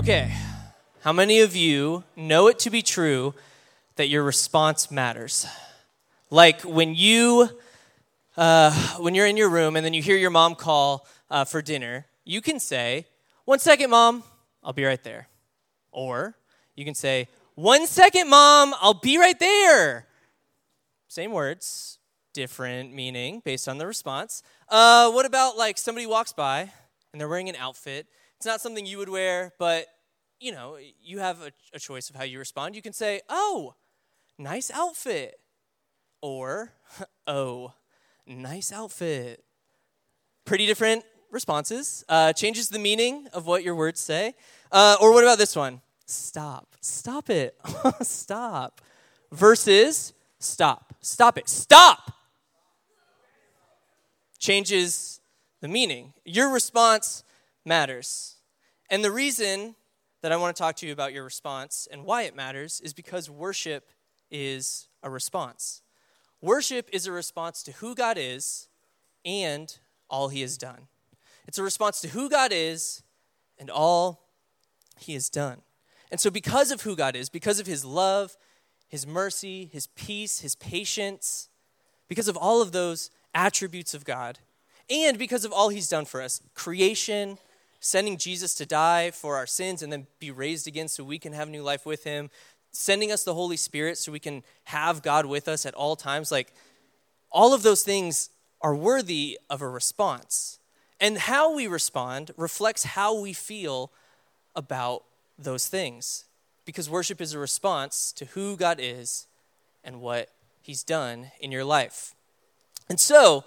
Okay, how many of you know it to be true that your response matters? Like when you, uh, when you're in your room and then you hear your mom call uh, for dinner, you can say, "One second, mom, I'll be right there," or you can say, "One second, mom, I'll be right there." Same words, different meaning based on the response. Uh, what about like somebody walks by and they're wearing an outfit? It's not something you would wear, but you know, you have a, a choice of how you respond. You can say, "Oh, nice outfit," or "Oh, nice outfit." Pretty different responses. Uh, changes the meaning of what your words say. Uh, or what about this one? Stop. Stop it. Stop. Versus stop. Stop it. Stop. Changes the meaning. Your response matters. And the reason that I want to talk to you about your response and why it matters is because worship is a response. Worship is a response to who God is and all he has done. It's a response to who God is and all he has done. And so, because of who God is, because of his love, his mercy, his peace, his patience, because of all of those attributes of God, and because of all he's done for us creation, sending Jesus to die for our sins and then be raised again so we can have new life with him, sending us the Holy Spirit so we can have God with us at all times. Like, all of those things are worthy of a response. And how we respond reflects how we feel about those things. Because worship is a response to who God is and what He's done in your life. And so,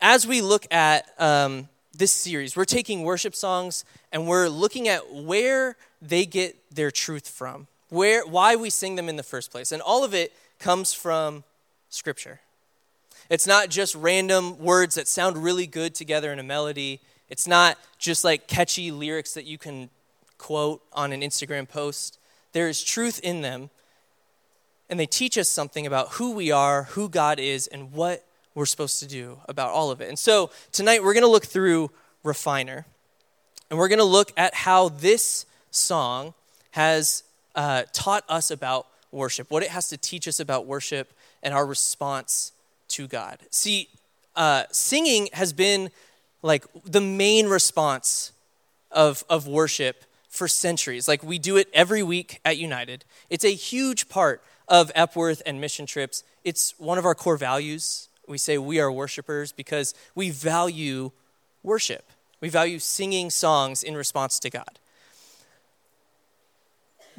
as we look at um, this series, we're taking worship songs and we're looking at where they get their truth from, where, why we sing them in the first place. And all of it comes from Scripture. It's not just random words that sound really good together in a melody. It's not just like catchy lyrics that you can quote on an Instagram post. There is truth in them, and they teach us something about who we are, who God is, and what we're supposed to do about all of it. And so tonight we're going to look through Refiner, and we're going to look at how this song has uh, taught us about worship, what it has to teach us about worship, and our response to God. See, uh, singing has been like the main response of, of worship for centuries. Like we do it every week at United. It's a huge part of Epworth and mission trips. It's one of our core values. We say we are worshipers because we value worship. We value singing songs in response to God.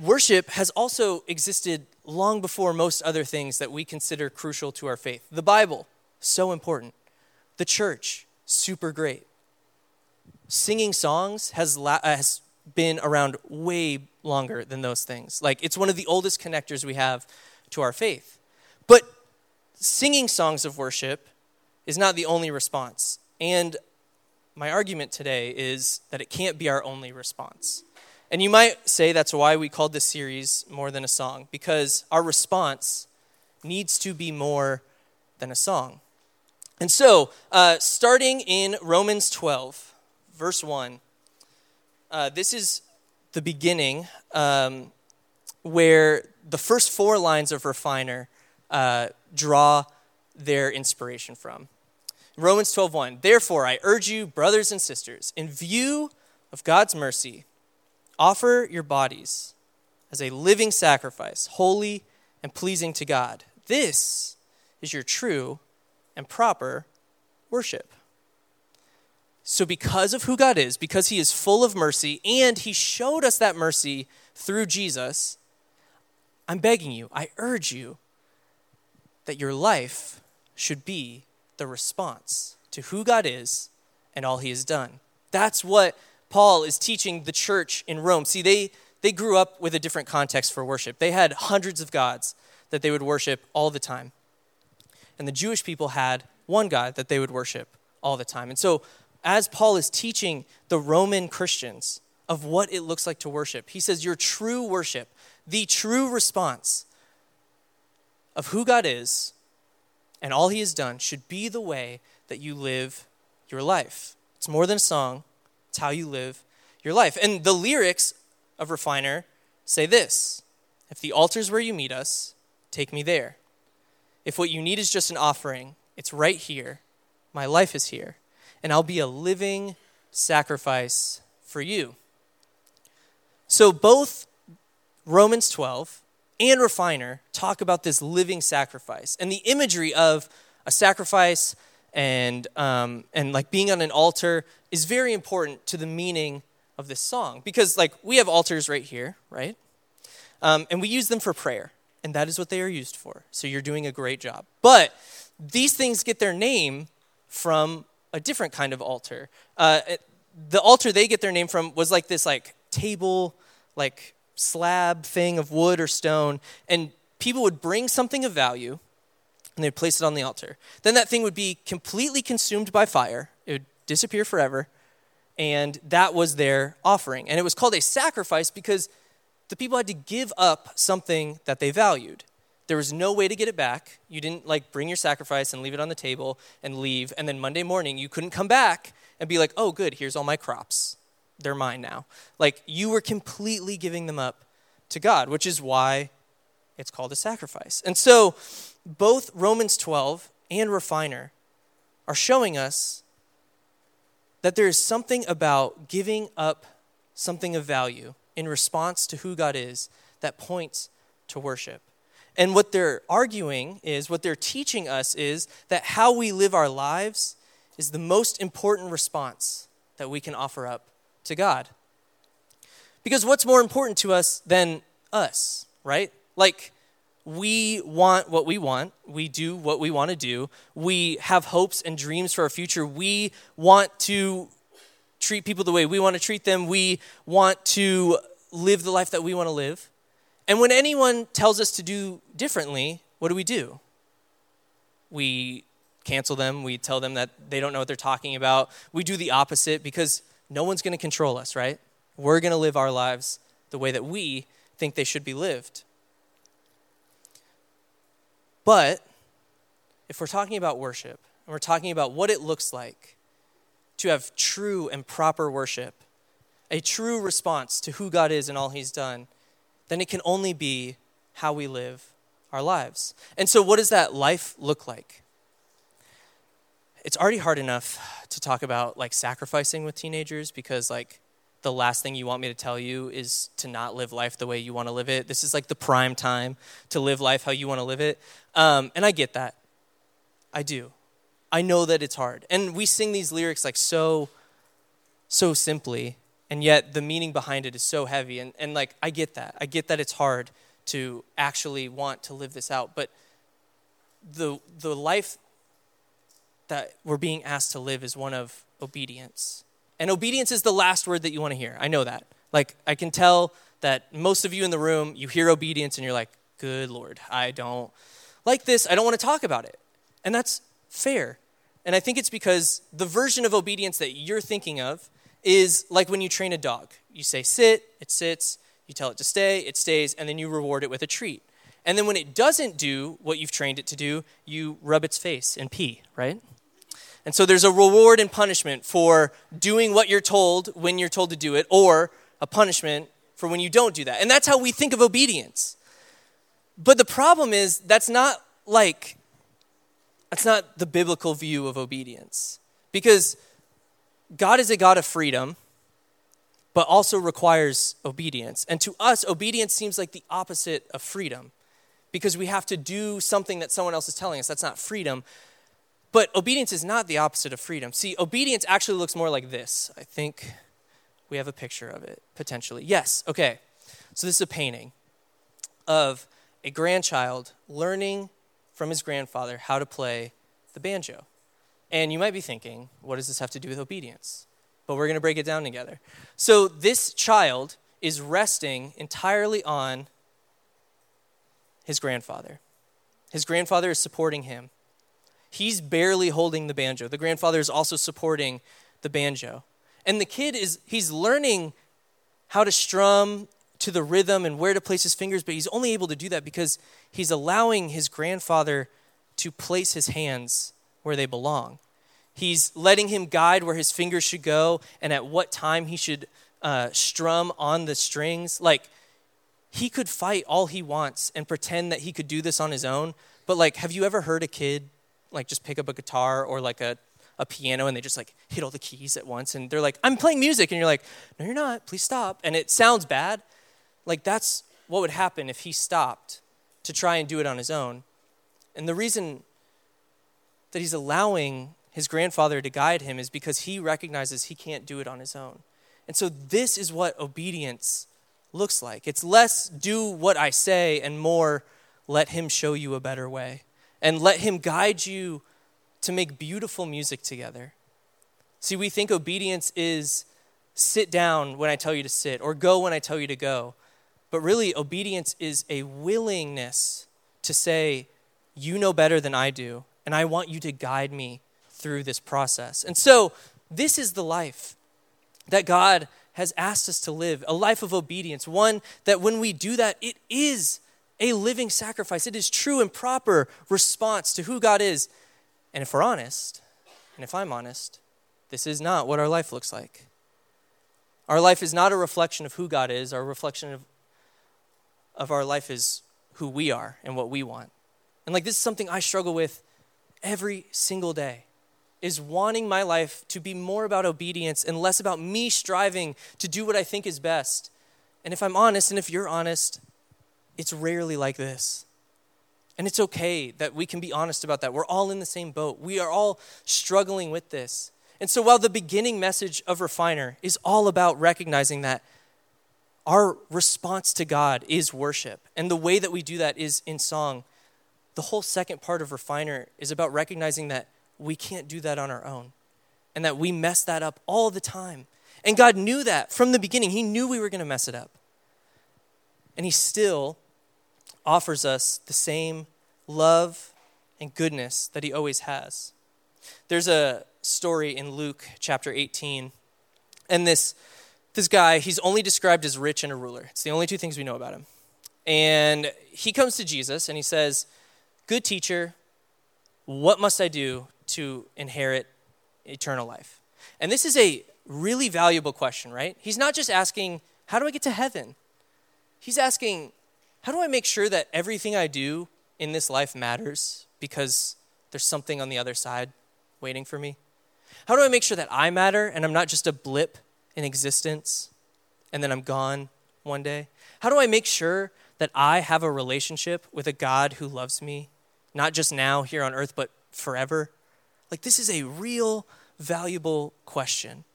Worship has also existed long before most other things that we consider crucial to our faith. The Bible, so important. The church, super great. Singing songs has, la- has been around way longer than those things. Like, it's one of the oldest connectors we have to our faith. But singing songs of worship is not the only response. And my argument today is that it can't be our only response. And you might say that's why we called this series More Than a Song, because our response needs to be more than a song. And so, uh, starting in Romans 12, verse 1, uh, this is the beginning um, where the first four lines of Refiner uh, draw their inspiration from. Romans 12:1 Therefore I urge you brothers and sisters in view of God's mercy offer your bodies as a living sacrifice holy and pleasing to God this is your true and proper worship so because of who God is because he is full of mercy and he showed us that mercy through Jesus I'm begging you I urge you that your life should be the response to who God is and all he has done. That's what Paul is teaching the church in Rome. See, they, they grew up with a different context for worship. They had hundreds of gods that they would worship all the time. And the Jewish people had one God that they would worship all the time. And so, as Paul is teaching the Roman Christians of what it looks like to worship, he says, Your true worship, the true response of who God is and all he has done should be the way that you live your life. It's more than a song, it's how you live your life. And the lyrics of Refiner say this If the altar is where you meet us, take me there. If what you need is just an offering, it's right here. My life is here. And I'll be a living sacrifice for you. So both Romans 12 and Refiner talk about this living sacrifice and the imagery of a sacrifice and, um, and like being on an altar is very important to the meaning of this song because like we have altars right here right? Um, and we use them for prayer and that is what they are used for. So you're doing a great job. But these things get their name from a different kind of altar. Uh, the altar they get their name from was like this like table like slab thing of wood or stone and people would bring something of value and they'd place it on the altar. Then that thing would be completely consumed by fire, it would disappear forever, and that was their offering. And it was called a sacrifice because the people had to give up something that they valued. There was no way to get it back. You didn't like bring your sacrifice and leave it on the table and leave, and then Monday morning you couldn't come back and be like, oh, good, here's all my crops. They're mine now. Like you were completely giving them up to God, which is why it's called a sacrifice. And so both Romans 12 and Refiner are showing us that there is something about giving up something of value in response to who God is that points to worship. And what they're arguing is, what they're teaching us is that how we live our lives is the most important response that we can offer up to God. Because what's more important to us than us, right? Like, we want what we want. We do what we want to do. We have hopes and dreams for our future. We want to treat people the way we want to treat them. We want to live the life that we want to live. And when anyone tells us to do differently, what do we do? We cancel them. We tell them that they don't know what they're talking about. We do the opposite because no one's going to control us, right? We're going to live our lives the way that we think they should be lived. But if we're talking about worship, and we're talking about what it looks like to have true and proper worship, a true response to who God is and all He's done, then it can only be how we live our lives. And so, what does that life look like? It's already hard enough to talk about like sacrificing with teenagers because, like, the last thing you want me to tell you is to not live life the way you want to live it. This is like the prime time to live life how you want to live it. Um, and I get that. I do. I know that it's hard. And we sing these lyrics like so, so simply, and yet the meaning behind it is so heavy. And, and like, I get that. I get that it's hard to actually want to live this out. But the, the life that we're being asked to live is one of obedience and obedience is the last word that you want to hear. I know that. Like, I can tell that most of you in the room, you hear obedience and you're like, good Lord, I don't like this. I don't want to talk about it. And that's fair. And I think it's because the version of obedience that you're thinking of is like when you train a dog. You say sit, it sits, you tell it to stay, it stays, and then you reward it with a treat. And then when it doesn't do what you've trained it to do, you rub its face and pee, right? And so there's a reward and punishment for doing what you're told when you're told to do it, or a punishment for when you don't do that. And that's how we think of obedience. But the problem is, that's not like, that's not the biblical view of obedience. Because God is a God of freedom, but also requires obedience. And to us, obedience seems like the opposite of freedom because we have to do something that someone else is telling us. That's not freedom. But obedience is not the opposite of freedom. See, obedience actually looks more like this. I think we have a picture of it, potentially. Yes, okay. So this is a painting of a grandchild learning from his grandfather how to play the banjo. And you might be thinking, what does this have to do with obedience? But we're going to break it down together. So this child is resting entirely on his grandfather. His grandfather is supporting him. He's barely holding the banjo. The grandfather is also supporting the banjo. And the kid is, he's learning how to strum to the rhythm and where to place his fingers, but he's only able to do that because he's allowing his grandfather to place his hands where they belong. He's letting him guide where his fingers should go and at what time he should uh, strum on the strings. Like, he could fight all he wants and pretend that he could do this on his own. But, like, have you ever heard a kid, like, just pick up a guitar or, like, a, a piano and they just, like, hit all the keys at once? And they're like, I'm playing music. And you're like, no, you're not. Please stop. And it sounds bad. Like, that's what would happen if he stopped to try and do it on his own. And the reason that he's allowing his grandfather to guide him is because he recognizes he can't do it on his own. And so, this is what obedience looks like it's less do what I say and more let him show you a better way and let him guide you to make beautiful music together. See, we think obedience is sit down when I tell you to sit or go when I tell you to go. But really, obedience is a willingness to say, You know better than I do, and I want you to guide me through this process. And so, this is the life that God has asked us to live a life of obedience, one that when we do that, it is a living sacrifice. It is true and proper response to who God is. And if we're honest, and if I'm honest, this is not what our life looks like. Our life is not a reflection of who God is, our reflection of of our life is who we are and what we want. And like this is something I struggle with every single day is wanting my life to be more about obedience and less about me striving to do what I think is best. And if I'm honest and if you're honest, it's rarely like this. And it's okay that we can be honest about that. We're all in the same boat. We are all struggling with this. And so while the beginning message of Refiner is all about recognizing that our response to God is worship. And the way that we do that is in song. The whole second part of Refiner is about recognizing that we can't do that on our own and that we mess that up all the time. And God knew that from the beginning. He knew we were going to mess it up. And He still offers us the same love and goodness that He always has. There's a story in Luke chapter 18, and this this guy, he's only described as rich and a ruler. It's the only two things we know about him. And he comes to Jesus and he says, Good teacher, what must I do to inherit eternal life? And this is a really valuable question, right? He's not just asking, How do I get to heaven? He's asking, How do I make sure that everything I do in this life matters because there's something on the other side waiting for me? How do I make sure that I matter and I'm not just a blip in existence and then I'm gone one day? How do I make sure that I have a relationship with a God who loves me, not just now here on earth, but forever? Like, this is a real, valuable question.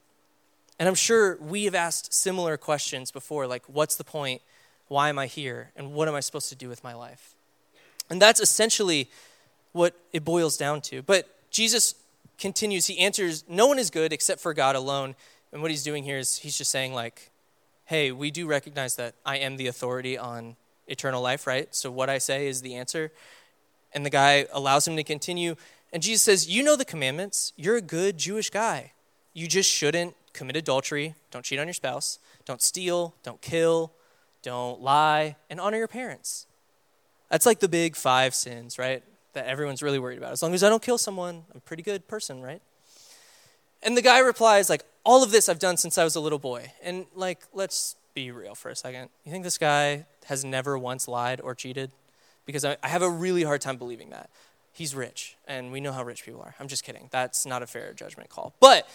And I'm sure we have asked similar questions before, like, what's the point? Why am I here? And what am I supposed to do with my life? And that's essentially what it boils down to. But Jesus continues, he answers, No one is good except for God alone. And what he's doing here is he's just saying, like, hey, we do recognize that I am the authority on eternal life, right? So what I say is the answer. And the guy allows him to continue. And Jesus says, You know the commandments. You're a good Jewish guy. You just shouldn't commit adultery, don't cheat on your spouse, don't steal, don't kill, don't lie, and honor your parents. That's like the big five sins, right? That everyone's really worried about. As long as I don't kill someone, I'm a pretty good person, right? And the guy replies, like, all of this I've done since I was a little boy. And, like, let's be real for a second. You think this guy has never once lied or cheated? Because I, I have a really hard time believing that. He's rich, and we know how rich people are. I'm just kidding. That's not a fair judgment call. But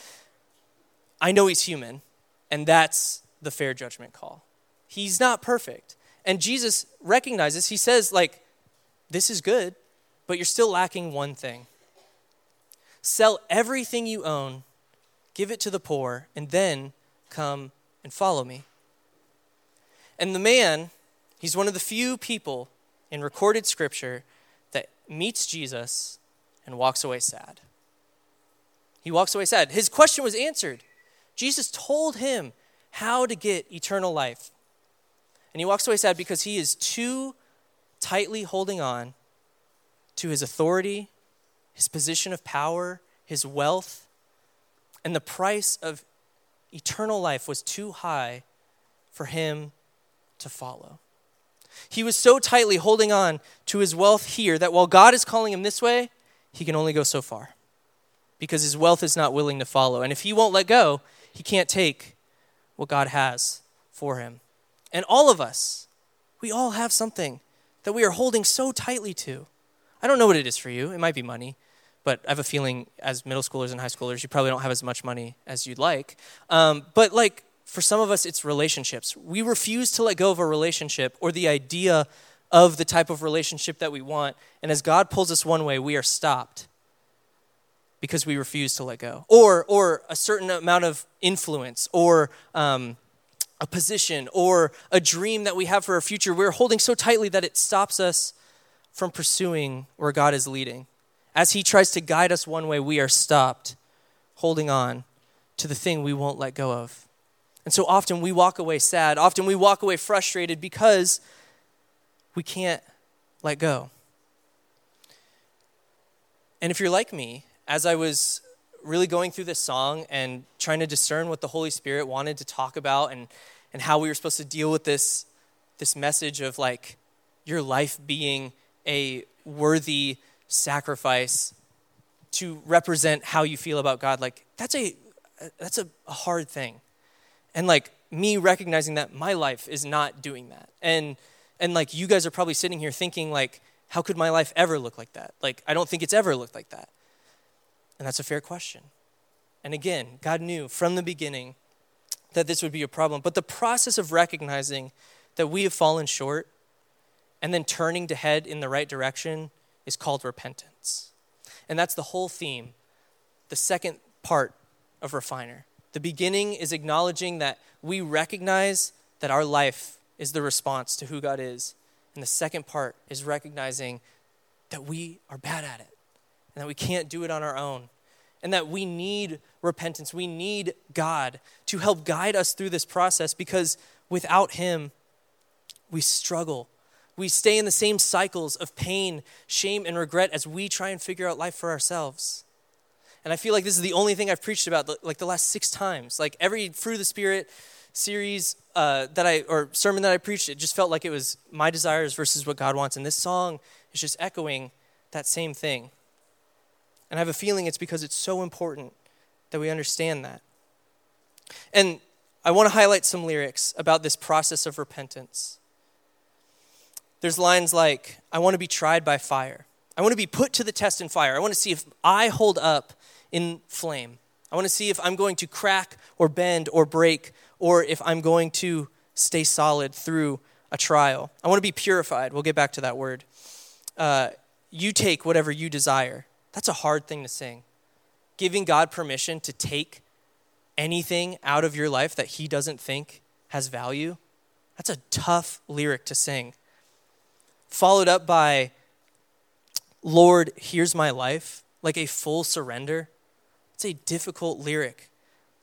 I know he's human, and that's the fair judgment call. He's not perfect. And Jesus recognizes, he says, like, this is good, but you're still lacking one thing. Sell everything you own give it to the poor, and then come and follow me. And the man, he's one of the few people in recorded scripture that meets Jesus and walks away sad. He walks away sad. His question was answered. Jesus told him how to get eternal life. And he walks away sad because he is too tightly holding on to his authority, his position of power, his wealth, and the price of eternal life was too high for him to follow. He was so tightly holding on to his wealth here that while God is calling him this way, he can only go so far because his wealth is not willing to follow. And if he won't let go, he can't take what God has for him. And all of us, we all have something that we are holding so tightly to. I don't know what it is for you. It might be money, but I have a feeling as middle schoolers and high schoolers, you probably don't have as much money as you'd like. Um, but like for some of us, it's relationships. We refuse to let go of a relationship or the idea of the type of relationship that we want. And as God pulls us one way, we are stopped because we refuse to let go. Or, or a certain amount of influence or um, a position or a dream that we have for our future, we're holding so tightly that it stops us from pursuing where God is leading. As He tries to guide us one way, we are stopped holding on to the thing we won't let go of. And so often we walk away sad. Often we walk away frustrated because we can't let go. And if you're like me, as I was really going through this song and trying to discern what the Holy Spirit wanted to talk about and, and how we were supposed to deal with this, this message of like your life being a worthy sacrifice to represent how you feel about God, like that's a that's a, hard thing. And like me recognizing that my life is not doing that. And and like you guys are probably sitting here thinking like how could my life ever look like that? Like I don't think it's ever looked like that. And that's a fair question. And again, God knew from the beginning that this would be a problem. But the process of recognizing that we have fallen short and then turning to head in the right direction is called repentance. And that's the whole theme, the second part of Refiner. The beginning is acknowledging that we recognize that our life is the response to who God is. And the second part is recognizing that we are bad at it and that we can't do it on our own and that we need repentance. We need God to help guide us through this process because without Him, we struggle we stay in the same cycles of pain, shame, and regret as we try and figure out life for ourselves. And I feel like this is the only thing I've preached about like the last six times. Like every Fruit of the Spirit series uh, that I, or sermon that I preached, it just felt like it was my desires versus what God wants. And this song is just echoing that same thing. And I have a feeling it's because it's so important that we understand that. And I want to highlight some lyrics about this process of repentance. There's lines like, I want to be tried by fire. I want to be put to the test in fire. I want to see if I hold up in flame. I want to see if I'm going to crack or bend or break or if I'm going to stay solid through a trial. I want to be purified. We'll get back to that word. Uh, you take whatever you desire. That's a hard thing to sing. Giving God permission to take anything out of your life that He doesn't think has value, that's a tough lyric to sing followed up by, Lord, here's my life, like a full surrender. It's a difficult lyric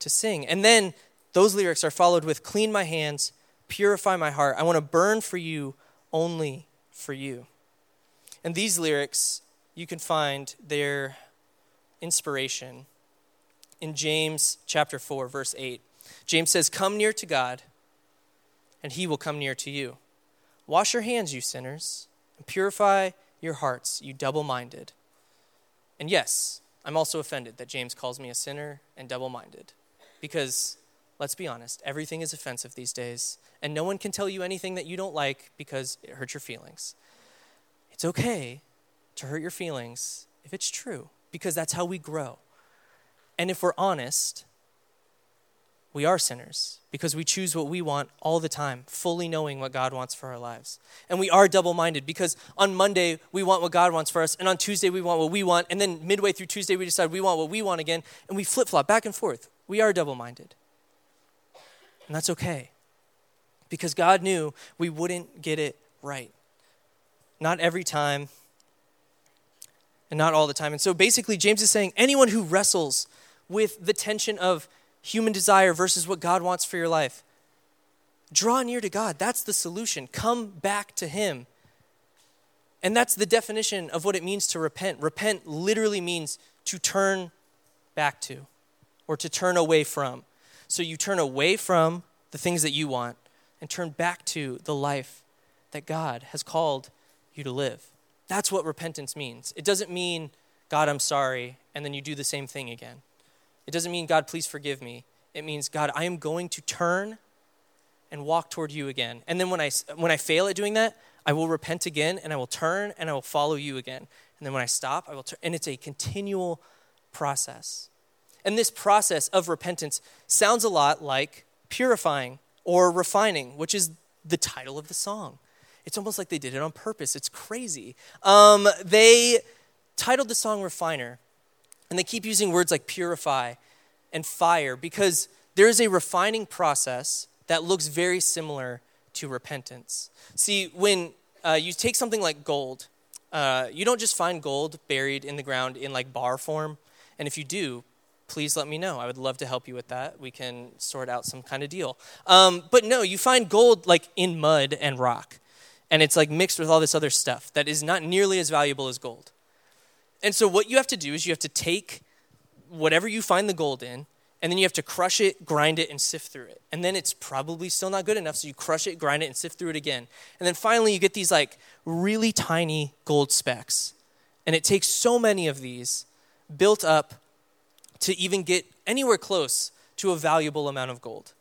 to sing. And then those lyrics are followed with, Clean my hands, purify my heart. I want to burn for you, only for you. And these lyrics, you can find their inspiration in James chapter 4, verse 8. James says, Come near to God, and he will come near to you. Wash your hands, you sinners, and purify your hearts, you double minded. And yes, I'm also offended that James calls me a sinner and double minded. Because, let's be honest, everything is offensive these days, and no one can tell you anything that you don't like because it hurts your feelings. It's okay to hurt your feelings if it's true, because that's how we grow. And if we're honest, we are sinners because we choose what we want all the time, fully knowing what God wants for our lives. And we are double minded because on Monday we want what God wants for us, and on Tuesday we want what we want, and then midway through Tuesday we decide we want what we want again, and we flip flop back and forth. We are double minded. And that's okay because God knew we wouldn't get it right. Not every time, and not all the time. And so basically, James is saying anyone who wrestles with the tension of human desire versus what God wants for your life. Draw near to God. That's the solution. Come back to Him. And that's the definition of what it means to repent. Repent literally means to turn back to or to turn away from. So you turn away from the things that you want and turn back to the life that God has called you to live. That's what repentance means. It doesn't mean, God, I'm sorry, and then you do the same thing again. It doesn't mean, God, please forgive me. it means, God, I am going to turn and walk toward you again. And then when I, when I fail at doing that, I will repent again and I will turn and I will follow you again. And then when I stop, I will turn. And it's a continual process. And this process of repentance sounds a lot like purifying or refining, which is the title of the song. It's almost like they did it on purpose. It's crazy. Um, they titled the song Refiner, and they keep using words like purify and fire because there is a refining process that looks very similar to repentance. See, when uh, you take something like gold, uh, you don't just find gold buried in the ground in like bar form. And if you do, please let me know. I would love to help you with that. We can sort out some kind of deal. Um, but no, you find gold like in mud and rock. And it's like mixed with all this other stuff that is not nearly as valuable as gold. And so what you have to do is you have to take whatever you find the gold in, and then you have to crush it, grind it, and sift through it. And then it's probably still not good enough, so you crush it, grind it, and sift through it again. And then finally, you get these like really tiny gold specks. And it takes so many of these built up to even get anywhere close to a valuable amount of gold.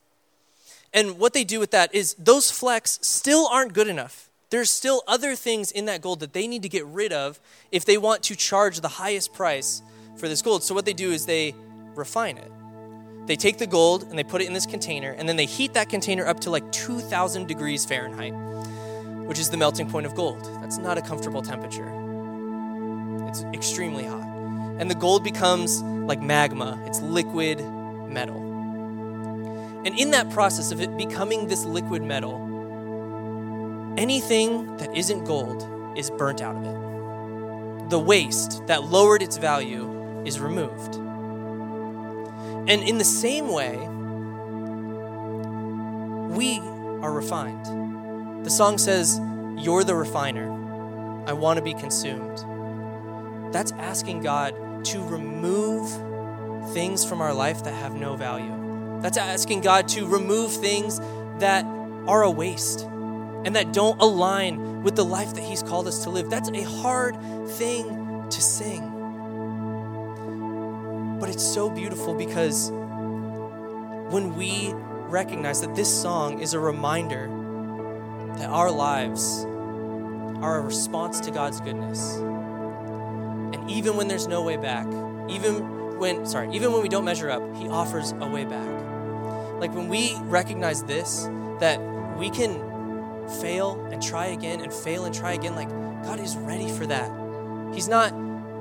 And what they do with that is those flecks still aren't good enough. There's still other things in that gold that they need to get rid of if they want to charge the highest price for this gold. So what they do is they refine it. They take the gold and they put it in this container, and then they heat that container up to like 2,000 degrees Fahrenheit, which is the melting point of gold. That's not a comfortable temperature. It's extremely hot. And the gold becomes like magma, it's liquid metal. And in that process of it becoming this liquid metal, anything that isn't gold is burnt out of it. The waste that lowered its value is removed. And in the same way, we are refined. The song says, You're the refiner. I want to be consumed. That's asking God to remove things from our life that have no value. That's asking God to remove things that are a waste and that don't align with the life that He's called us to live. That's a hard thing to sing. But it's so beautiful because when we recognize that this song is a reminder that our lives are a response to God's goodness. And even when there's no way back, even when, sorry, even when we don't measure up, He offers a way back. Like when we recognize this, that we can fail and try again and fail and try again, like God is ready for that. He's not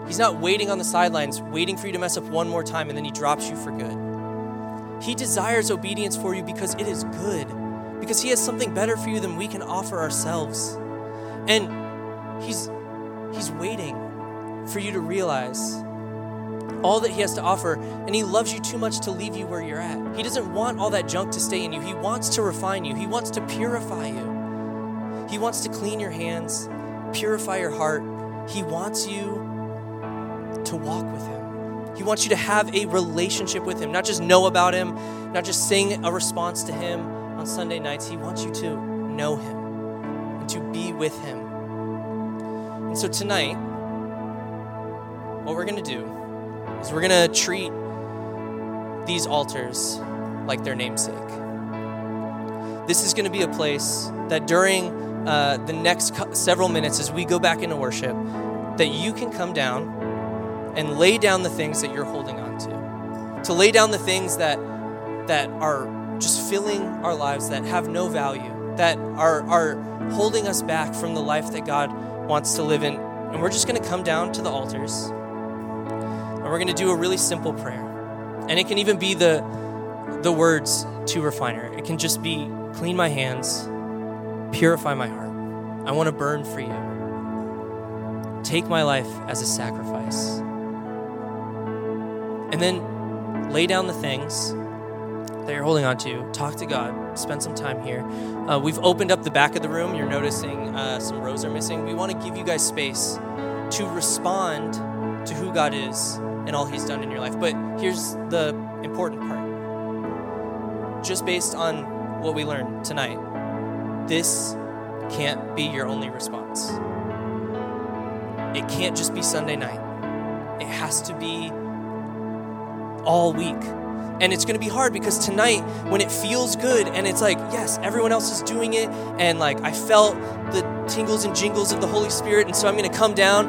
He's not waiting on the sidelines, waiting for you to mess up one more time and then he drops you for good. He desires obedience for you because it is good, because he has something better for you than we can offer ourselves. And he's he's waiting for you to realize all that he has to offer, and he loves you too much to leave you where you're at. He doesn't want all that junk to stay in you. He wants to refine you, he wants to purify you. He wants to clean your hands, purify your heart. He wants you to walk with Him. He wants you to have a relationship with Him, not just know about Him, not just sing a response to Him on Sunday nights. He wants you to know Him and to be with Him. And so tonight, what we're going to do is we're going to treat these altars like their namesake. This is going to be a place that during uh, the next several minutes, as we go back into worship, that you can come down and lay down the things that you're holding on to. To lay down the things that that are just filling our lives that have no value, that are are holding us back from the life that God wants to live in. And we're just going to come down to the altars. And we're going to do a really simple prayer. And it can even be the the words to refiner. It can just be clean my hands, purify my heart. I want to burn for you. Take my life as a sacrifice. And then lay down the things that you're holding on to. Talk to God. Spend some time here. Uh, we've opened up the back of the room. You're noticing uh, some rows are missing. We want to give you guys space to respond to who God is and all He's done in your life. But here's the important part just based on what we learned tonight, this can't be your only response. It can't just be Sunday night, it has to be all week. And it's going to be hard because tonight, when it feels good and it's like, yes, everyone else is doing it, and like I felt the tingles and jingles of the Holy Spirit, and so I'm going to come down,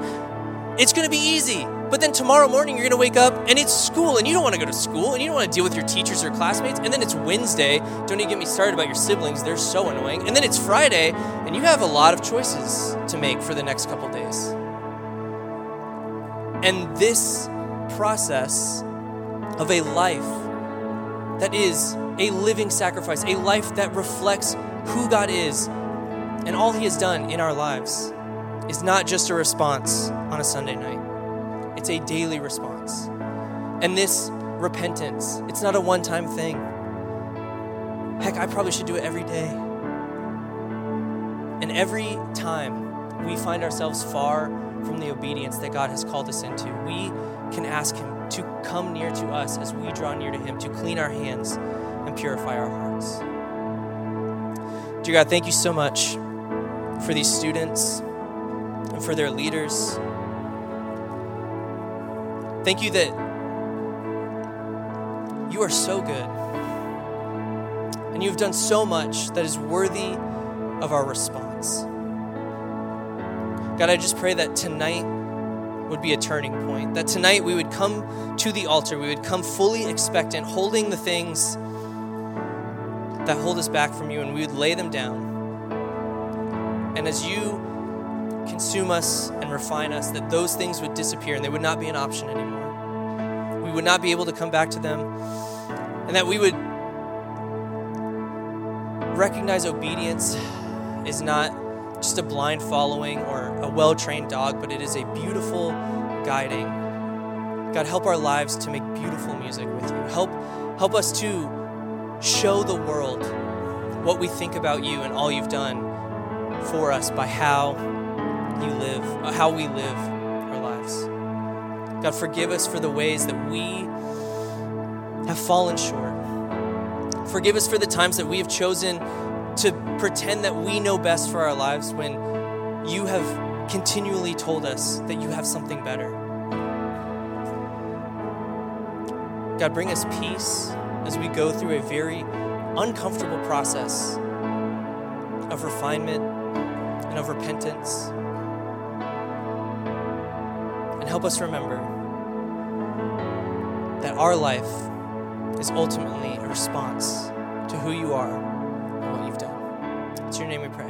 it's going to be easy. But then tomorrow morning, you're going to wake up and it's school, and you don't want to go to school, and you don't want to deal with your teachers or classmates. And then it's Wednesday. Don't even get me started about your siblings, they're so annoying. And then it's Friday, and you have a lot of choices to make for the next couple days. And this process of a life that is a living sacrifice, a life that reflects who God is and all He has done in our lives, is not just a response on a Sunday night, it's a daily response. And this repentance, it's not a one time thing. Heck, I probably should do it every day. And every time we find ourselves far from the obedience that God has called us into, we can ask Him to come near to us as we draw near to Him, to clean our hands and purify our hearts. Dear God, thank you so much for these students and for their leaders. Thank you that you are so good. And you've done so much that is worthy of our response. God, I just pray that tonight would be a turning point. That tonight we would come to the altar, we would come fully expectant, holding the things that hold us back from you, and we would lay them down. And as you consume us and refine us, that those things would disappear and they would not be an option anymore. We would not be able to come back to them, and that we would recognize obedience is not just a blind following or a well trained dog, but it is a beautiful guiding. God, help our lives to make beautiful music with you. Help, help us to show the world what we think about you and all you've done for us by how you live, uh, how we live our lives. God, forgive us for the ways that we have fallen short. Forgive us for the times that we have chosen to pretend that we know best for our lives when you have continually told us that you have something better. God, bring us peace as we go through a very uncomfortable process of refinement and of repentance. Help us remember that our life is ultimately a response to who you are and what you've done. It's your name we pray.